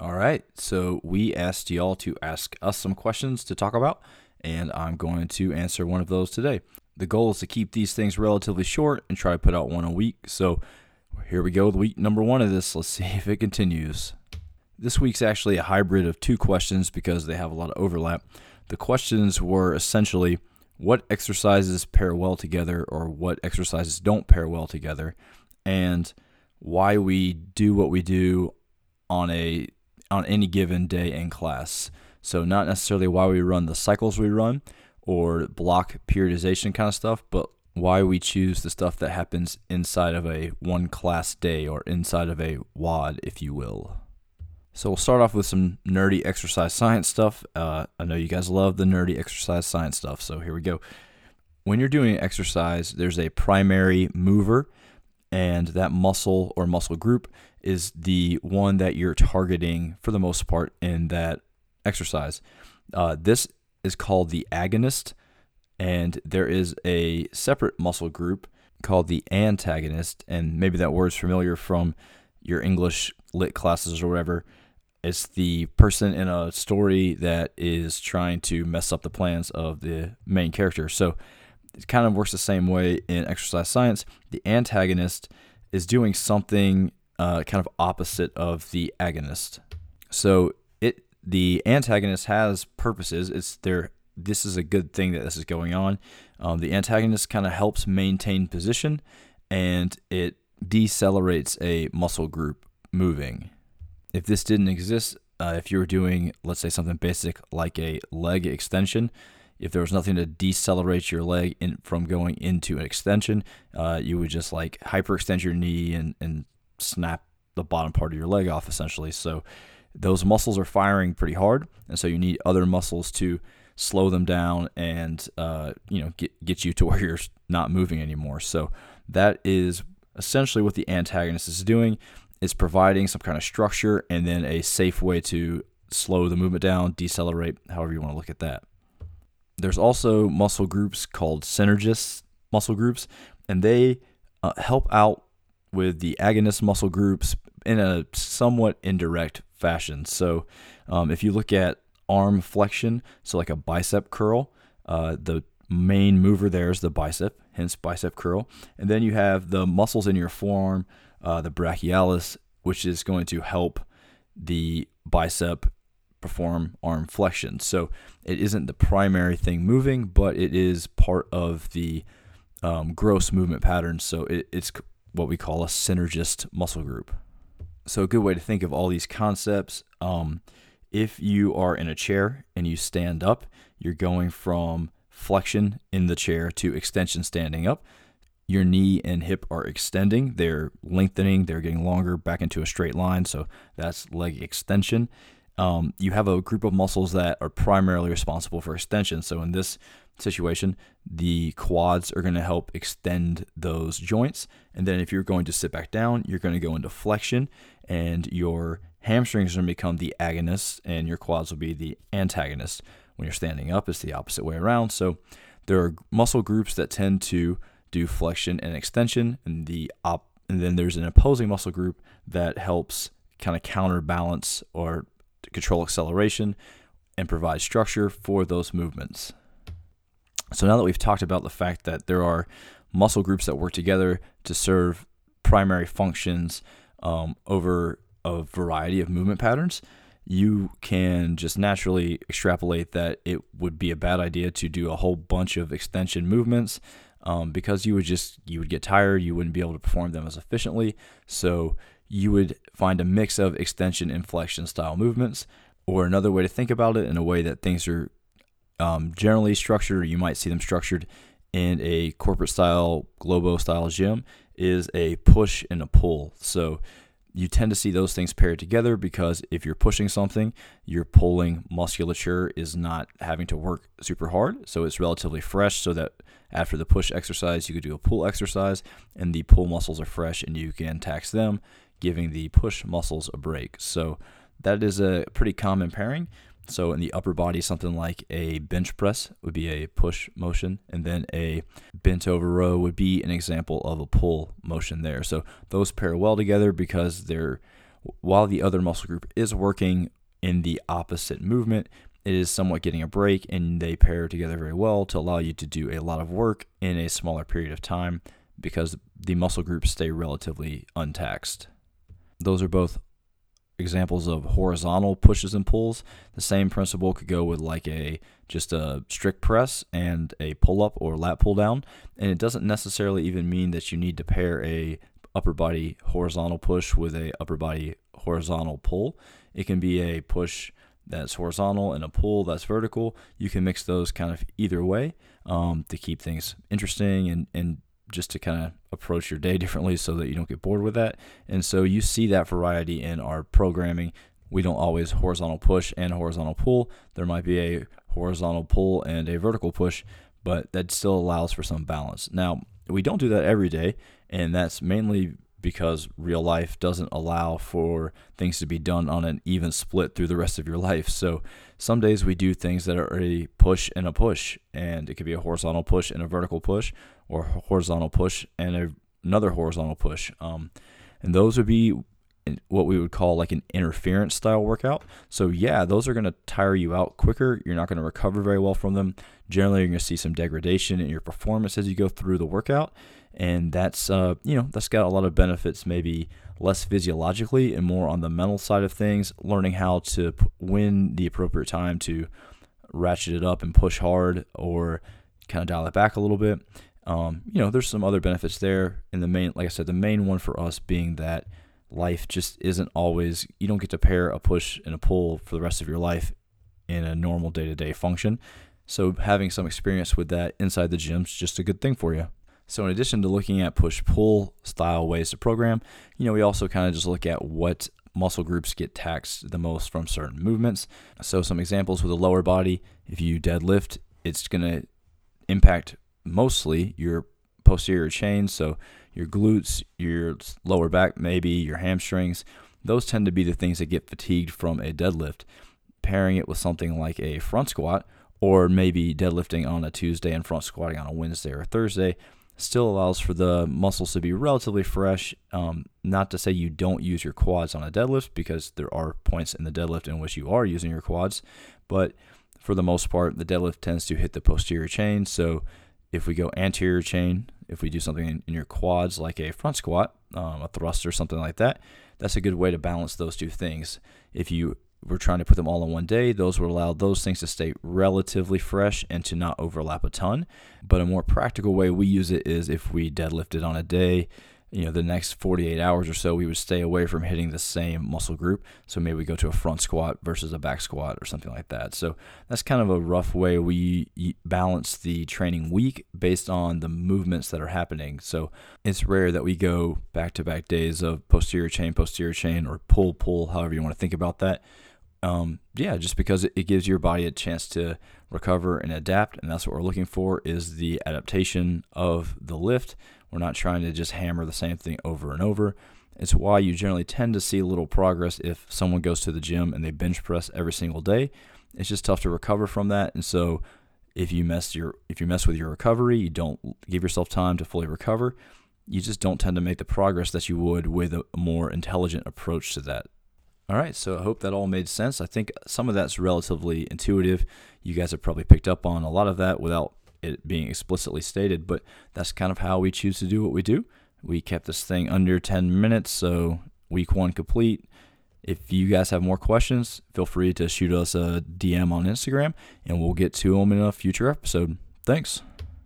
All right. So we asked y'all to ask us some questions to talk about, and I'm going to answer one of those today. The goal is to keep these things relatively short and try to put out one a week. So here we go with week number one of this. Let's see if it continues. This week's actually a hybrid of two questions because they have a lot of overlap. The questions were essentially what exercises pair well together or what exercises don't pair well together, and why we do what we do on a on any given day in class. So not necessarily why we run the cycles we run or block periodization kind of stuff, but why we choose the stuff that happens inside of a one class day or inside of a WOD, if you will. So we'll start off with some nerdy exercise science stuff. Uh, I know you guys love the nerdy exercise science stuff, so here we go. When you're doing exercise, there's a primary mover, and that muscle or muscle group is the one that you're targeting for the most part in that exercise. Uh, this is called the agonist, and there is a separate muscle group called the antagonist, and maybe that word's familiar from your English lit classes or whatever. It's the person in a story that is trying to mess up the plans of the main character. So it kind of works the same way in exercise science. The antagonist is doing something uh, kind of opposite of the agonist. So it the antagonist has purposes. It's there. This is a good thing that this is going on. Um, the antagonist kind of helps maintain position, and it decelerates a muscle group moving. If this didn't exist, uh, if you were doing, let's say, something basic like a leg extension, if there was nothing to decelerate your leg in, from going into an extension, uh, you would just like hyperextend your knee and, and snap the bottom part of your leg off essentially. So those muscles are firing pretty hard, and so you need other muscles to slow them down and uh, you know get get you to where you're not moving anymore. So that is essentially what the antagonist is doing. It's providing some kind of structure and then a safe way to slow the movement down, decelerate, however you want to look at that. There's also muscle groups called synergist muscle groups, and they uh, help out with the agonist muscle groups in a somewhat indirect fashion. So, um, if you look at arm flexion, so like a bicep curl, uh, the main mover there is the bicep, hence bicep curl. And then you have the muscles in your forearm, uh, the brachialis, which is going to help the bicep perform arm flexion. So it isn't the primary thing moving, but it is part of the um, gross movement pattern. So it, it's what we call a synergist muscle group. So, a good way to think of all these concepts um, if you are in a chair and you stand up, you're going from flexion in the chair to extension standing up. Your knee and hip are extending, they're lengthening, they're getting longer back into a straight line. So, that's leg extension. Um, you have a group of muscles that are primarily responsible for extension. So, in this situation, the quads are going to help extend those joints. And then if you're going to sit back down, you're going to go into flexion and your hamstrings are going to become the agonist and your quads will be the antagonist. When you're standing up, it's the opposite way around. So there are muscle groups that tend to do flexion and extension and the op- and then there's an opposing muscle group that helps kind of counterbalance or control acceleration and provide structure for those movements. So now that we've talked about the fact that there are muscle groups that work together to serve primary functions um, over a variety of movement patterns, you can just naturally extrapolate that it would be a bad idea to do a whole bunch of extension movements um, because you would just you would get tired you wouldn't be able to perform them as efficiently so you would find a mix of extension and flexion style movements or another way to think about it in a way that things are um, generally structured, or you might see them structured in a corporate style, Globo style gym, is a push and a pull. So you tend to see those things paired together because if you're pushing something, your pulling musculature is not having to work super hard. So it's relatively fresh, so that after the push exercise, you could do a pull exercise, and the pull muscles are fresh and you can tax them, giving the push muscles a break. So that is a pretty common pairing. So in the upper body, something like a bench press would be a push motion, and then a bent over row would be an example of a pull motion there. So those pair well together because they're while the other muscle group is working in the opposite movement, it is somewhat getting a break and they pair together very well to allow you to do a lot of work in a smaller period of time because the muscle groups stay relatively untaxed. Those are both examples of horizontal pushes and pulls. The same principle could go with like a just a strict press and a pull up or lat pull down. And it doesn't necessarily even mean that you need to pair a upper body horizontal push with a upper body horizontal pull. It can be a push that's horizontal and a pull that's vertical. You can mix those kind of either way um, to keep things interesting and, and just to kind of approach your day differently so that you don't get bored with that. And so you see that variety in our programming. We don't always horizontal push and horizontal pull. There might be a horizontal pull and a vertical push, but that still allows for some balance. Now, we don't do that every day, and that's mainly because real life doesn't allow for things to be done on an even split through the rest of your life. So some days we do things that are a push and a push, and it could be a horizontal push and a vertical push, or horizontal push and a, another horizontal push. Um, and those would be what we would call like an interference style workout. So yeah, those are going to tire you out quicker. You're not going to recover very well from them. Generally, you're going to see some degradation in your performance as you go through the workout and that's uh, you know that's got a lot of benefits maybe less physiologically and more on the mental side of things learning how to win the appropriate time to ratchet it up and push hard or kind of dial it back a little bit um, you know there's some other benefits there. And the main like i said the main one for us being that life just isn't always you don't get to pair a push and a pull for the rest of your life in a normal day-to-day function. So having some experience with that inside the gym is just a good thing for you. So in addition to looking at push-pull style ways to program, you know, we also kind of just look at what muscle groups get taxed the most from certain movements. So some examples with the lower body, if you deadlift, it's going to impact mostly your posterior chain, so your glutes, your lower back, maybe your hamstrings. Those tend to be the things that get fatigued from a deadlift. Pairing it with something like a front squat, or maybe deadlifting on a Tuesday and front squatting on a Wednesday or Thursday, still allows for the muscles to be relatively fresh. Um, not to say you don't use your quads on a deadlift, because there are points in the deadlift in which you are using your quads, but for the most part, the deadlift tends to hit the posterior chain. So if we go anterior chain, if we do something in, in your quads like a front squat, um, a thrust or something like that, that's a good way to balance those two things. If you we're trying to put them all in one day. Those would allow those things to stay relatively fresh and to not overlap a ton. But a more practical way we use it is if we deadlift it on a day, you know, the next 48 hours or so, we would stay away from hitting the same muscle group. So maybe we go to a front squat versus a back squat or something like that. So that's kind of a rough way we balance the training week based on the movements that are happening. So it's rare that we go back to back days of posterior chain, posterior chain, or pull, pull, however you want to think about that um, yeah, just because it gives your body a chance to recover and adapt, and that's what we're looking for is the adaptation of the lift. We're not trying to just hammer the same thing over and over. It's why you generally tend to see little progress if someone goes to the gym and they bench press every single day. It's just tough to recover from that, and so if you mess your if you mess with your recovery, you don't give yourself time to fully recover. You just don't tend to make the progress that you would with a more intelligent approach to that. All right, so I hope that all made sense. I think some of that's relatively intuitive. You guys have probably picked up on a lot of that without it being explicitly stated, but that's kind of how we choose to do what we do. We kept this thing under 10 minutes, so week one complete. If you guys have more questions, feel free to shoot us a DM on Instagram and we'll get to them in a future episode. Thanks.